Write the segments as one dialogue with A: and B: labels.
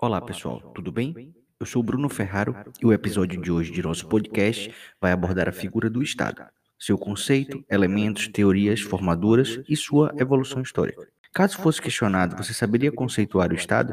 A: Olá pessoal, tudo bem? Eu sou o Bruno Ferraro e o episódio de hoje de nosso podcast vai abordar a figura do Estado, seu conceito, elementos, teorias, formaduras e sua evolução histórica. Caso fosse questionado, você saberia conceituar o Estado?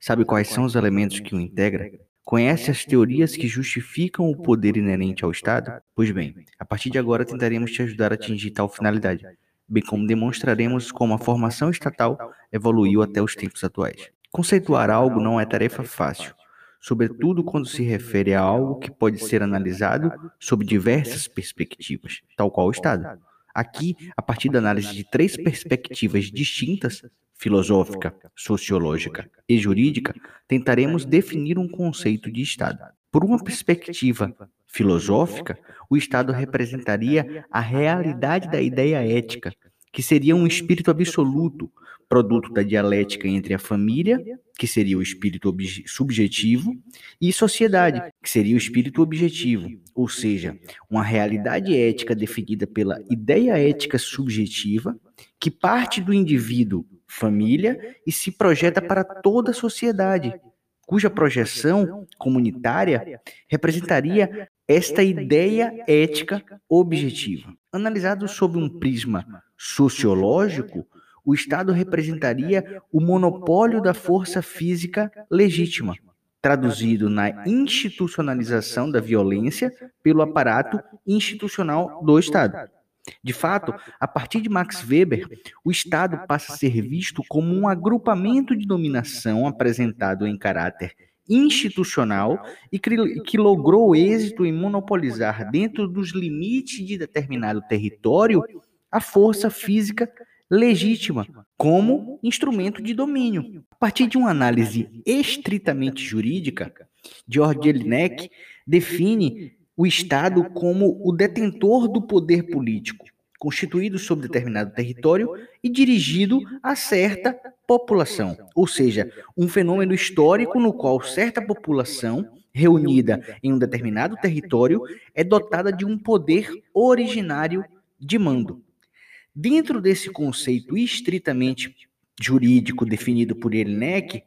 A: Sabe quais são os elementos que o integram? Conhece as teorias que justificam o poder inerente ao Estado? Pois bem, a partir de agora tentaremos te ajudar a atingir tal finalidade, bem como demonstraremos como a formação estatal evoluiu até os tempos atuais. Conceituar algo não é tarefa fácil, sobretudo quando se refere a algo que pode ser analisado sob diversas perspectivas, tal qual o Estado. Aqui, a partir da análise de três perspectivas distintas, filosófica, sociológica e jurídica, tentaremos definir um conceito de Estado. Por uma perspectiva filosófica, o Estado representaria a realidade da ideia ética, que seria um espírito absoluto, produto da dialética entre a família, que seria o espírito subjetivo, e sociedade, que seria o espírito objetivo, ou seja, uma realidade ética definida pela ideia ética subjetiva, que parte do indivíduo, família, e se projeta para toda a sociedade, cuja projeção comunitária representaria esta ideia ética objetiva. Analisado sob um prisma sociológico, o Estado representaria o monopólio da força física legítima, traduzido na institucionalização da violência pelo aparato institucional do Estado. De fato, a partir de Max Weber, o Estado passa a ser visto como um agrupamento de dominação apresentado em caráter institucional e que logrou êxito em monopolizar, dentro dos limites de determinado território, a força física legítima como instrumento de domínio. A partir de uma análise estritamente jurídica, George Elinek define o Estado como o detentor do poder político, constituído sobre determinado território e dirigido a certa população, ou seja, um fenômeno histórico no qual certa população reunida em um determinado território é dotada de um poder originário de mando. Dentro desse conceito estritamente jurídico definido por Elinek,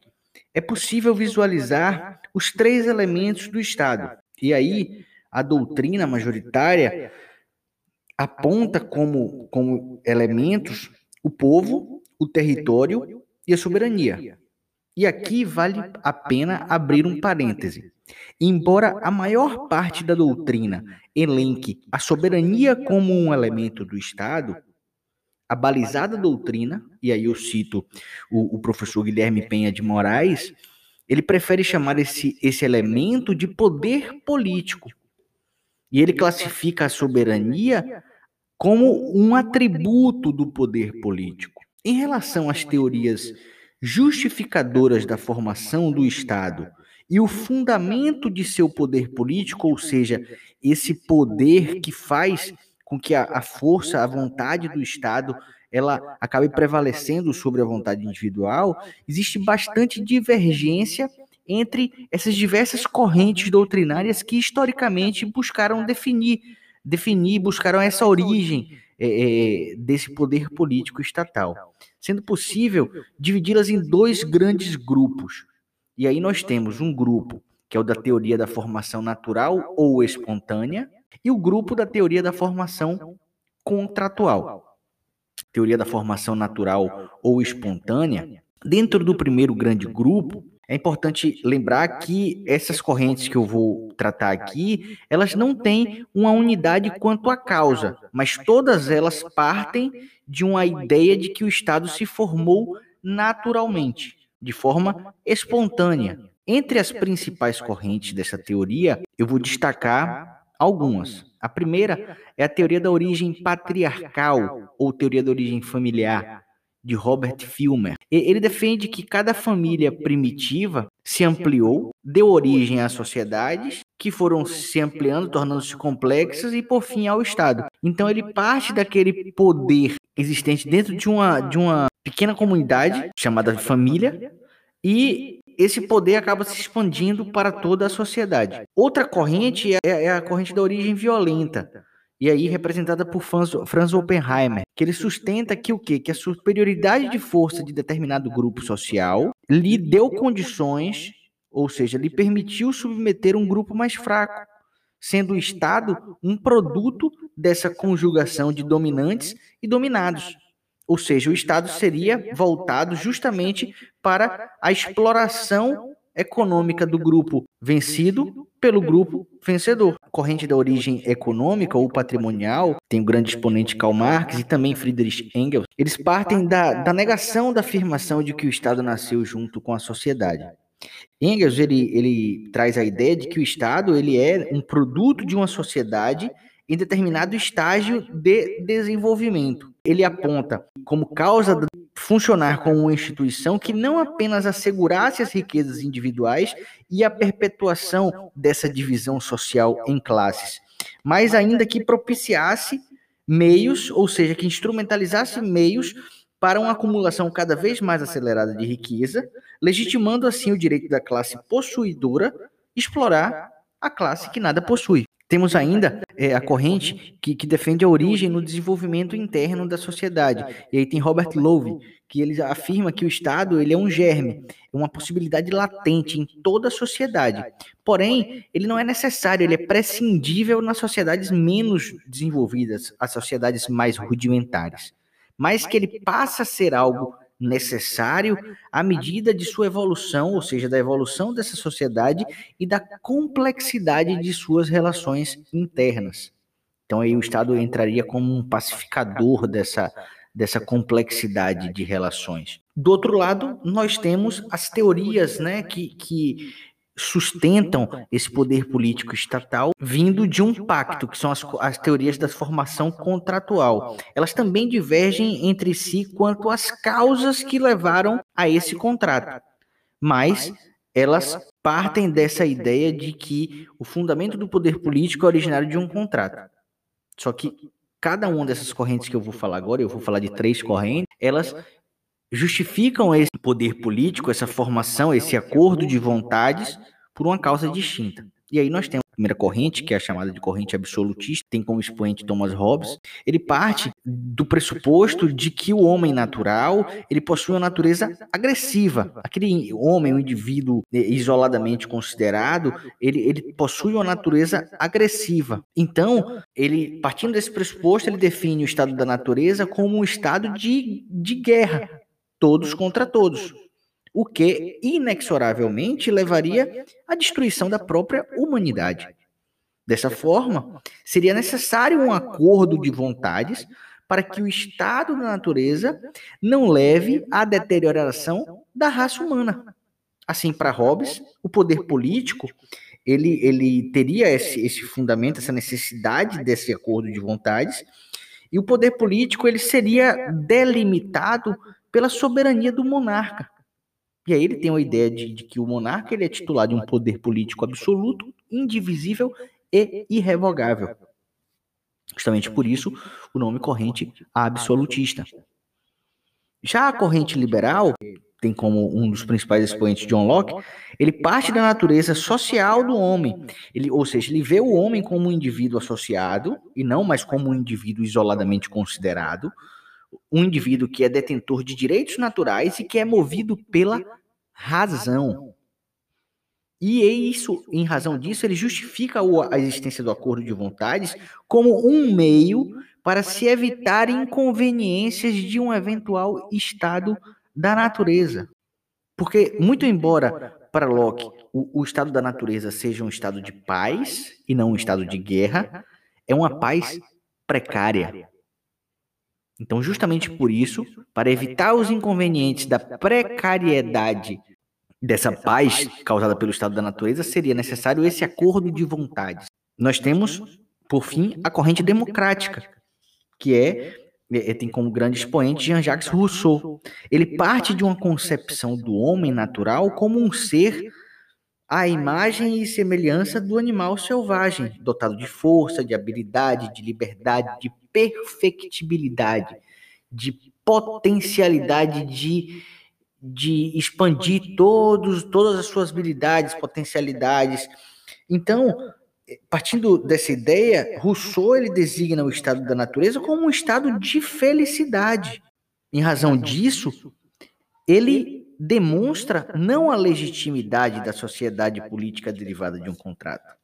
A: é possível visualizar os três elementos do Estado. E aí, a doutrina majoritária aponta como, como elementos o povo, o território e a soberania. E aqui vale a pena abrir um parêntese. Embora a maior parte da doutrina elenque a soberania como um elemento do Estado, a balizada doutrina, e aí eu cito o, o, professor Guilherme Penha de Moraes, ele prefere chamar esse, esse elemento de poder político. E ele classifica a soberania como um atributo do poder político. Em relação às teorias justificadoras da formação do Estado e o fundamento de seu poder político, ou seja, esse poder que faz com que a, a força, a vontade do Estado ela acabe prevalecendo sobre a vontade individual, existe bastante divergência entre essas diversas correntes doutrinárias que historicamente buscaram definir, definir, buscaram essa origem é, desse poder político estatal, sendo possível dividi-las em dois grandes grupos. E aí nós temos um grupo que é o da teoria da formação natural ou espontânea, e o grupo da teoria da formação contratual. Teoria da formação natural ou espontânea. Dentro do primeiro grande grupo, é importante lembrar que essas correntes que eu vou tratar aqui, elas não têm uma unidade quanto à causa, mas todas elas partem de uma ideia de que o Estado se formou naturalmente, de forma espontânea. Entre as principais correntes dessa teoria, eu vou destacar Algumas. A primeira é a teoria da origem patriarcal ou teoria da origem familiar de Robert Filmer. Ele defende que cada família primitiva se ampliou, deu origem a sociedades que foram se ampliando, tornando-se complexas e por fim ao Estado. Então ele parte daquele poder existente dentro de uma de uma pequena comunidade chamada família e esse poder acaba se expandindo para toda a sociedade. Outra corrente é, é a corrente da origem violenta e aí representada por Franz, Franz Oppenheimer, que ele sustenta que o quê? Que a superioridade de força de determinado grupo social lhe deu condições, ou seja, lhe permitiu submeter um grupo mais fraco, sendo o Estado um produto dessa conjugação de dominantes e dominados. Ou seja, o Estado seria voltado justamente para a exploração econômica do grupo vencido pelo grupo vencedor. A corrente da origem econômica ou patrimonial, tem o grande exponente Karl Marx e também Friedrich Engels, eles partem da, da negação da afirmação de que o Estado nasceu junto com a sociedade. Engels ele, ele traz a ideia de que o Estado ele é um produto de uma sociedade em determinado estágio de desenvolvimento. Ele aponta como causa de funcionar como uma instituição que não apenas assegurasse as riquezas individuais e a perpetuação dessa divisão social em classes, mas ainda que propiciasse meios, ou seja, que instrumentalizasse meios para uma acumulação cada vez mais acelerada de riqueza, legitimando assim o direito da classe possuidora explorar a classe que nada possui. Temos ainda é, a corrente que, que, defende a origem no desenvolvimento interno da sociedade. E aí tem Robert Lowe, que ele afirma que o Estado ele é um germe, uma possibilidade latente em toda a sociedade. Porém, ele não é necessário, ele é prescindível nas sociedades menos desenvolvidas, as sociedades mais rudimentares. Mas que ele passa a ser algo necessário à medida de sua evolução, ou seja, da evolução dessa sociedade e da complexidade de suas relações internas. Então aí o Estado entraria como um pacificador dessa, dessa complexidade de relações. Do outro lado, nós temos as teorias né, que, que sustentam esse poder político estatal vindo de um pacto, que são as, as teorias da formação contratual. Elas também divergem entre si quanto às causas que levaram a esse contrato, mas elas partem dessa ideia de que o fundamento do poder político é originário de um contrato. Só que cada uma dessas correntes que eu vou falar agora, eu vou falar de três correntes, elas justificam esse poder político, essa formação, esse acordo de vontades por uma causa distinta. E aí nós temos a primeira corrente, que é a chamada de corrente absolutista, tem como expoente Thomas Hobbes. Ele parte do pressuposto de que o homem natural, ele possui uma natureza agressiva. Aquele homem, o indivíduo isoladamente considerado, ele, ele possui uma natureza agressiva. Então, ele, partindo desse pressuposto, ele define o estado da natureza como um estado de, de guerra, todos contra todos o que inexoravelmente levaria à destruição da própria humanidade. Dessa forma, seria necessário um acordo de vontades para que o estado da natureza não leve à deterioração da raça humana. Assim, para Hobbes, o poder político ele, ele teria esse, esse fundamento, essa necessidade desse acordo de vontades, e o poder político ele seria delimitado pela soberania do monarca. E aí ele tem uma ideia de, de que o monarca ele é titular de um poder político absoluto, indivisível e irrevogável. Justamente por isso, o nome corrente absolutista. Já a corrente liberal, tem como um dos principais expoentes John Locke, ele parte da natureza social do homem. Ele, ou seja, ele vê o homem como um indivíduo associado e não mais como um indivíduo isoladamente considerado, um indivíduo que é detentor de direitos naturais e que é movido pela razão. E isso, em razão disso, ele justifica a existência do acordo de vontades como um meio para se evitar inconveniências de um eventual estado da natureza. Porque, muito embora para Locke o, o estado da natureza seja um estado de paz e não um estado de guerra, é uma paz precária. Então, justamente por isso, para evitar os inconvenientes da precariedade dessa paz causada pelo estado da natureza, seria necessário esse acordo de vontades. Nós temos, por fim, a corrente democrática, que é, é tem como grande expoente Jean-Jacques Rousseau. Ele parte de uma concepção do homem natural como um ser à imagem e semelhança do animal selvagem, dotado de força, de habilidade, de liberdade, de perfectibilidade, de potencialidade de, de expandir todos, todas as suas habilidades, potencialidades. Então, partindo dessa ideia, Rousseau ele designa o estado da natureza como um estado de felicidade. Em razão disso, ele demonstra não a legitimidade da sociedade política derivada de um contrato,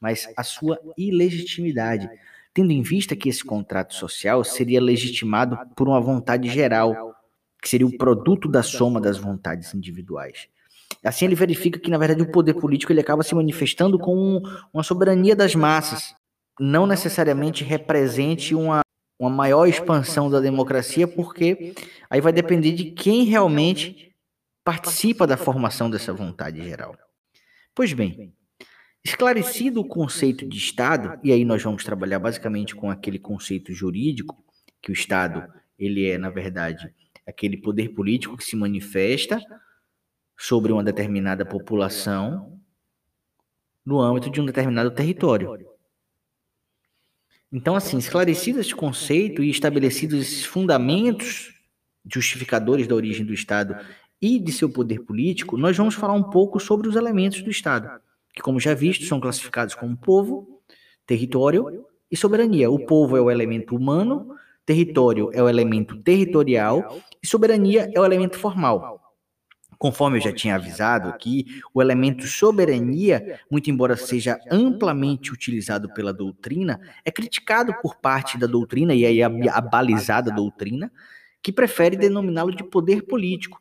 A: mas a sua ilegitimidade, tendo em vista que esse contrato social seria legitimado por uma vontade geral, que seria o produto da soma das vontades individuais. Assim ele verifica que, na verdade, o poder político ele acaba se manifestando com uma soberania das massas, não necessariamente represente uma, uma maior expansão da democracia, porque aí vai depender de quem realmente participa da formação dessa vontade geral. Pois bem, esclarecido o conceito de Estado, e aí nós vamos trabalhar basicamente com aquele conceito jurídico, que o Estado, ele é, na verdade, aquele poder político que se manifesta sobre uma determinada população no âmbito de um determinado território. Então, assim, esclarecido esse conceito e estabelecidos esses fundamentos justificadores da origem do Estado e de seu poder político, nós vamos falar um pouco sobre os elementos do Estado, que, como já visto, são classificados como povo, território e soberania. O povo é o elemento humano, território é o elemento territorial e soberania é o elemento formal. Conforme eu já tinha avisado aqui, o elemento soberania, muito embora seja amplamente utilizado pela doutrina, é criticado por parte da doutrina, e aí a, a balizada doutrina, que prefere denominá-lo de poder político.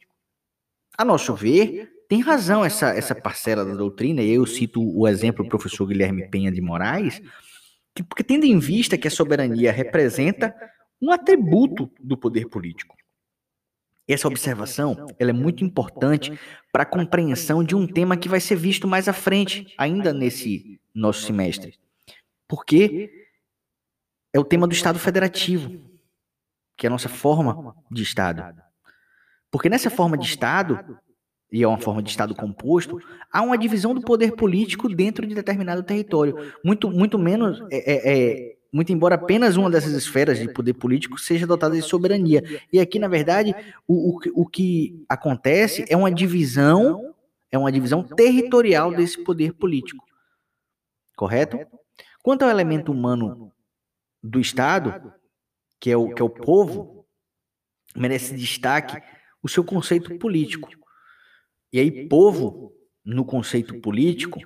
A: A nosso ver, tem razão essa, essa parcela da doutrina, e eu cito o exemplo do professor Guilherme Penha de Moraes, que, porque tendo em vista que a soberania representa um atributo do poder político. Essa observação ela é muito importante para a compreensão de um tema que vai ser visto mais à frente, ainda nesse nosso semestre. Porque é o tema do Estado Federativo, que é a nossa forma de Estado. Porque nessa forma de Estado, e é uma forma de Estado composto, há uma divisão do poder político dentro de determinado território. Muito, muito menos é, é, é muito embora apenas uma dessas esferas de poder político seja dotada de soberania. E aqui, na verdade, o, o, o que acontece é uma divisão, é uma divisão territorial desse poder político. Correto? Quanto ao elemento humano do Estado, que é o, que é o povo, merece destaque o seu conceito político. E aí, povo, no conceito político,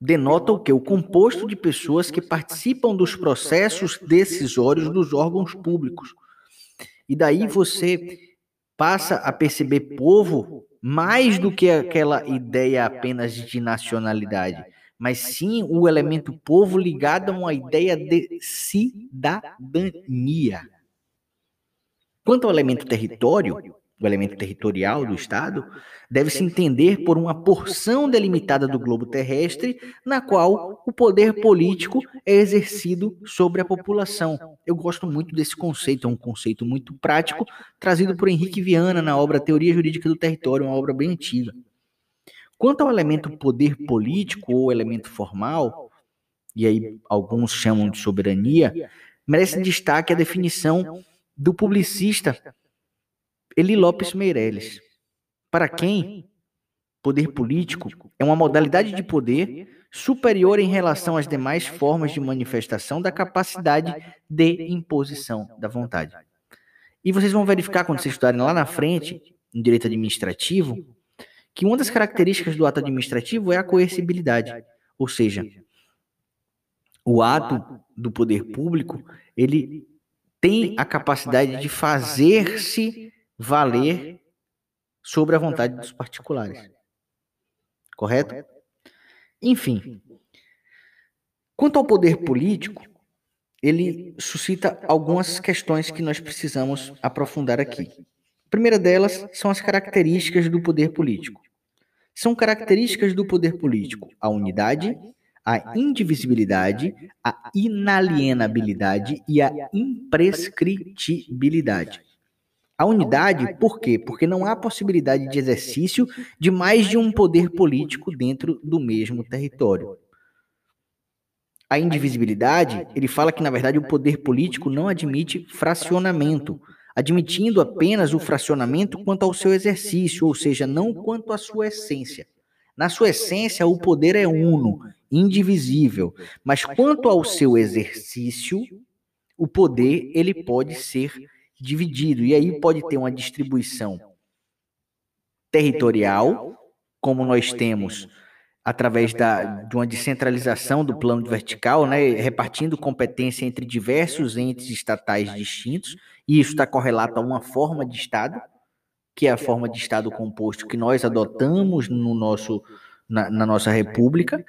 A: denota o que? O composto de pessoas que participam dos processos decisórios dos órgãos públicos. E daí você passa a perceber povo mais do que aquela ideia apenas de nacionalidade, mas sim o elemento povo ligado a uma ideia de cidadania. Quanto ao elemento território, o elemento territorial do Estado, deve se entender por uma porção delimitada do globo terrestre, na qual o poder político é exercido sobre a população. Eu gosto muito desse conceito, é um conceito muito prático, trazido por Henrique Viana na obra Teoria Jurídica do Território, uma obra bem antiga. Quanto ao elemento poder político ou elemento formal, e aí alguns chamam de soberania, merece destaque a definição do publicista Eli Lopes Meirelles. Para quem? poder político é uma modalidade de poder superior em relação às demais formas de manifestação da capacidade de imposição da vontade. E vocês vão verificar quando vocês estudarem lá na frente, em direito administrativo, que uma das características do ato administrativo é a coercibilidade, ou seja, o ato do poder público, ele tem a capacidade de fazer-se valer sobre a vontade dos particulares. Correto? Enfim, quanto ao poder político, ele suscita algumas questões que nós precisamos aprofundar aqui. A primeira delas são as características do poder político. São características do poder político a unidade, a indivisibilidade, a inalienabilidade e a imprescritibilidade. A unidade, por quê? Porque não há possibilidade de exercício de mais de um poder político dentro do mesmo território. A indivisibilidade, ele fala que, na verdade, o poder político não admite fracionamento, admitindo apenas o fracionamento quanto ao seu exercício, ou seja, não quanto à sua essência. Na sua essência, o poder é uno, indivisível, mas quanto ao seu exercício, o poder ele pode ser dividido. E aí pode ter uma distribuição territorial, como nós temos através da, de uma descentralização do plano vertical, né, repartindo competência entre diversos entes estatais distintos, e isso está correlato a uma forma de Estado, que é a forma de Estado composto que nós adotamos no nosso, na, na nossa República,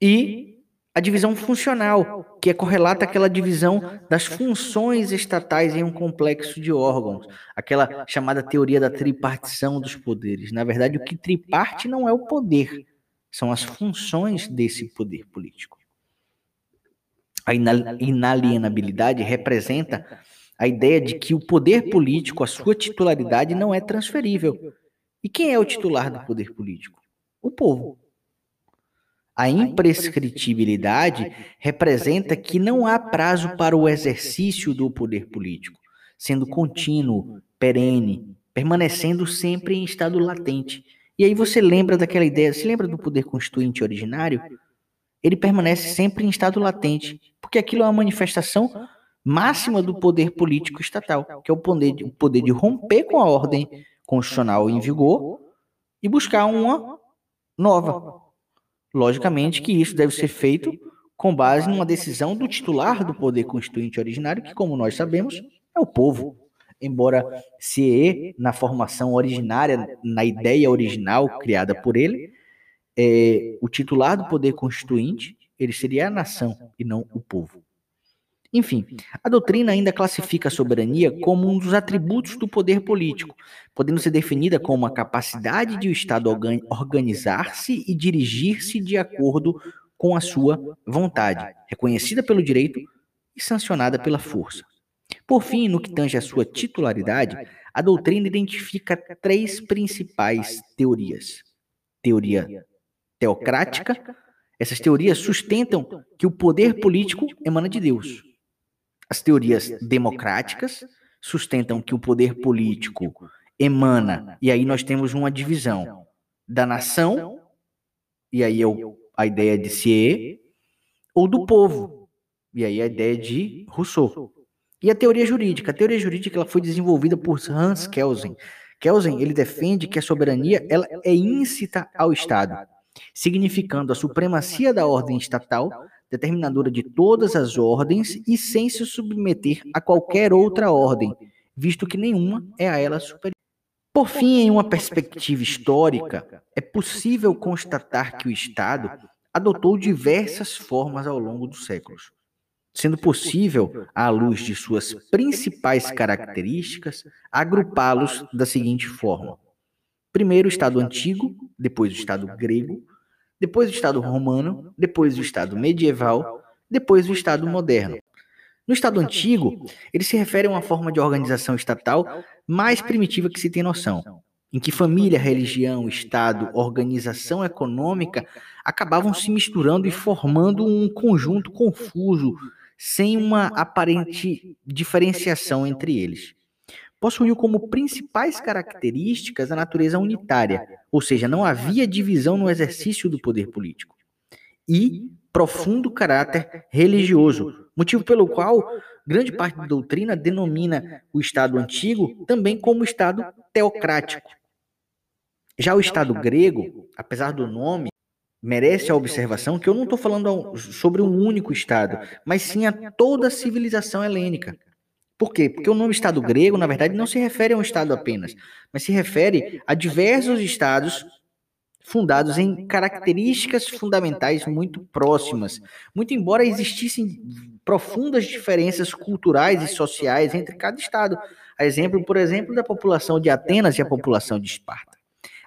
A: e a divisão funcional, que é correlata àquela divisão das funções estatais em um complexo de órgãos, aquela chamada teoria da tripartição dos poderes. Na verdade, o que triparte não é o poder, são as funções desse poder político. A inalienabilidade representa a ideia de que o poder político, a sua titularidade, não é transferível. E quem é o titular do poder político? O povo. A imprescritibilidade representa que não há prazo para o exercício do poder político, sendo contínuo, perene, permanecendo sempre em estado latente. E aí você lembra daquela ideia, se lembra do poder constituinte originário? Ele permanece sempre em estado latente, porque aquilo é uma manifestação máxima do poder político estatal, que é o poder, o poder de romper com a ordem constitucional em vigor e buscar uma nova, Logicamente que isso deve ser feito com base numa decisão do titular do poder constituinte originário, que, como nós sabemos, é o povo. Embora CE, na formação originária, na ideia original criada por ele, é, o titular do poder constituinte, ele seria a nação e não o povo. Enfim, a doutrina ainda classifica a soberania como um dos atributos do poder político, podendo ser definida como a capacidade de o Estado organizar-se e dirigir-se de acordo com a sua vontade, reconhecida pelo direito e sancionada pela força. Por fim, no que tange à sua titularidade, a doutrina identifica três principais teorias: teoria teocrática. Essas teorias sustentam que o poder político emana de Deus as teorias democráticas sustentam que o poder político emana, e aí nós temos uma divisão da nação, e aí é a ideia de Thiers, ou do povo, e aí a ideia de Rousseau. E a teoria jurídica? A teoria jurídica ela foi desenvolvida por Hans Kelsen. Kelsen ele defende que a soberania ela é íncita ao Estado, significando a supremacia da ordem estatal determinadora de todas as ordens e sem se submeter a qualquer outra ordem, visto que nenhuma é a ela superior. Por fim, em uma perspectiva histórica, é possível constatar que o Estado adotou diversas formas ao longo dos séculos, sendo possível, à luz de suas principais características, agrupá-los da seguinte forma: primeiro o Estado antigo, depois o Estado grego, depois o Estado romano, depois o Estado medieval, depois o Estado moderno. No Estado antigo, ele se refere a uma forma de organização estatal mais primitiva que se tem noção, em que família, religião, Estado, organização econômica acabavam se misturando e formando um conjunto confuso, sem uma aparente diferenciação entre eles possuiu como principais características a natureza unitária, ou seja, não havia divisão no exercício do poder político, e profundo caráter religioso, motivo pelo qual grande parte da doutrina denomina o Estado antigo também como Estado teocrático. Já o Estado grego, apesar do nome, merece a observação que eu não estou falando sobre um único Estado, mas sim a toda a civilização helênica. Por quê? Porque o nome Estado grego, na verdade, não se refere a um Estado apenas, mas se refere a diversos Estados fundados em características fundamentais muito próximas. Muito embora existissem profundas diferenças culturais e sociais entre cada Estado. A exemplo, por exemplo, da população de Atenas e a população de Esparta.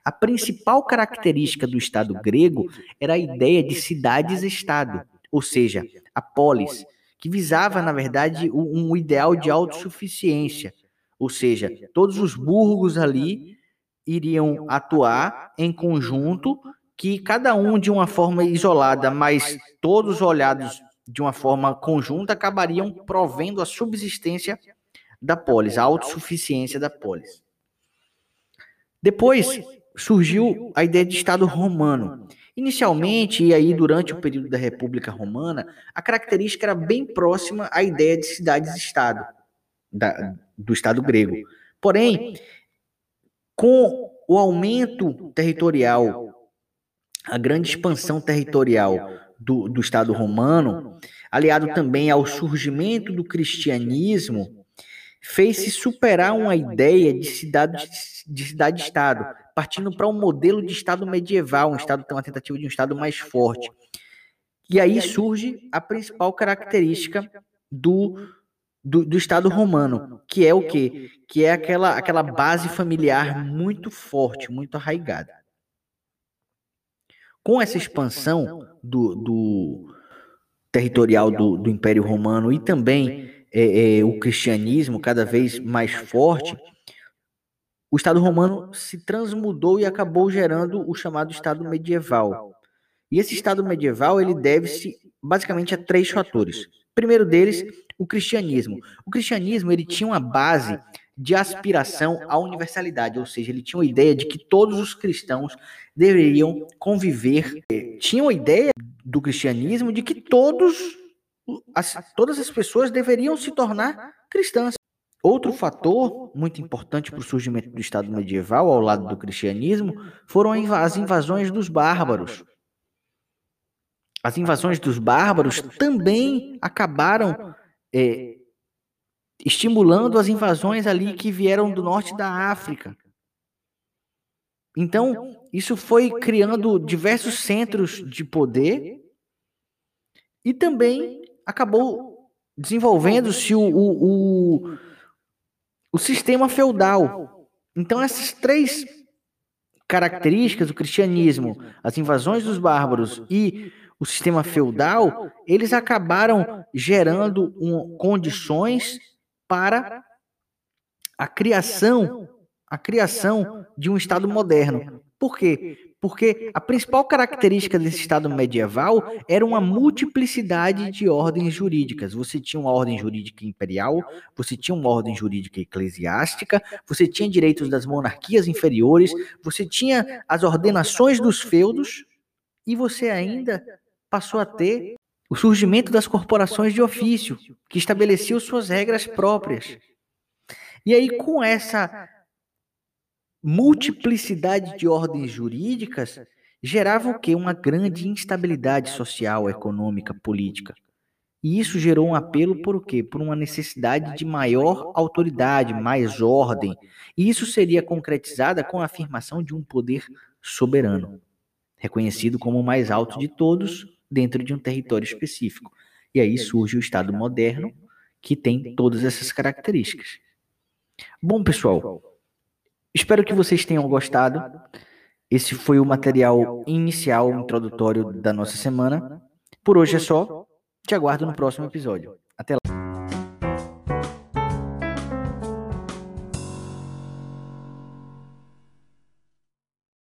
A: A principal característica do Estado grego era a ideia de cidades-estado, ou seja, a polis, que visava, na verdade, um ideal de autossuficiência. Ou seja, todos os burgos ali iriam atuar em conjunto, que cada um de uma forma isolada, mas todos olhados de uma forma conjunta, acabariam provendo a subsistência da polis, a autossuficiência da polis. Depois, surgiu a ideia de Estado romano. Inicialmente, e aí durante o período da República Romana, a característica era bem próxima à ideia de cidades-estado, do Estado grego. Porém, com o aumento territorial, a grande expansão territorial do, do Estado romano, aliado também ao surgimento do cristianismo, fez-se superar uma ideia de cidade de cidade-estado, partindo para um modelo de estado medieval, um estado uma tentativa de um estado mais forte. E aí surge a principal característica do, do, do estado romano, que é o quê? Que é aquela aquela base familiar muito forte, muito arraigada. Com essa expansão do, do territorial do, do Império Romano e também é, é, o cristianismo cada vez mais forte, o Estado romano se transmudou e acabou gerando o chamado Estado medieval. E esse Estado medieval ele deve-se basicamente a três fatores. Primeiro deles, o cristianismo. O cristianismo ele tinha uma base de aspiração à universalidade, ou seja, ele tinha uma ideia de que todos os cristãos deveriam conviver. Tinha uma ideia do cristianismo de que todos as, todas as pessoas deveriam se tornar cristãs. Outro fator muito importante para o surgimento do Estado medieval, ao lado do cristianismo, foram as invasões dos bárbaros. As invasões dos bárbaros também acabaram é, estimulando as invasões ali que vieram do norte da África. Então, isso foi criando diversos centros de poder e também acabou desenvolvendo-se o, o, o, o sistema feudal. Então, essas três características do cristianismo, as invasões dos bárbaros e o sistema feudal, eles acabaram gerando um, condições para a criação, a criação de um Estado moderno. Por quê? Porque a principal característica desse Estado medieval era uma multiplicidade de ordens jurídicas. Você tinha uma ordem jurídica imperial, você tinha uma ordem jurídica eclesiástica, você tinha direitos das monarquias inferiores, você tinha as ordenações dos feudos, e você ainda passou a ter o surgimento das corporações de ofício, que estabeleciam suas regras próprias. E aí, com essa multiplicidade de ordens jurídicas gerava o quê? Uma grande instabilidade social, econômica, política. E isso gerou um apelo por o quê? Por uma necessidade de maior autoridade, mais ordem. E isso seria concretizada com a afirmação de um poder soberano, reconhecido como o mais alto de todos dentro de um território específico. E aí surge o Estado moderno, que tem todas essas características. Bom, pessoal, Espero que vocês tenham gostado. Esse foi o material inicial, introdutório da nossa semana. Por hoje é só. Te aguardo no próximo episódio. Até lá.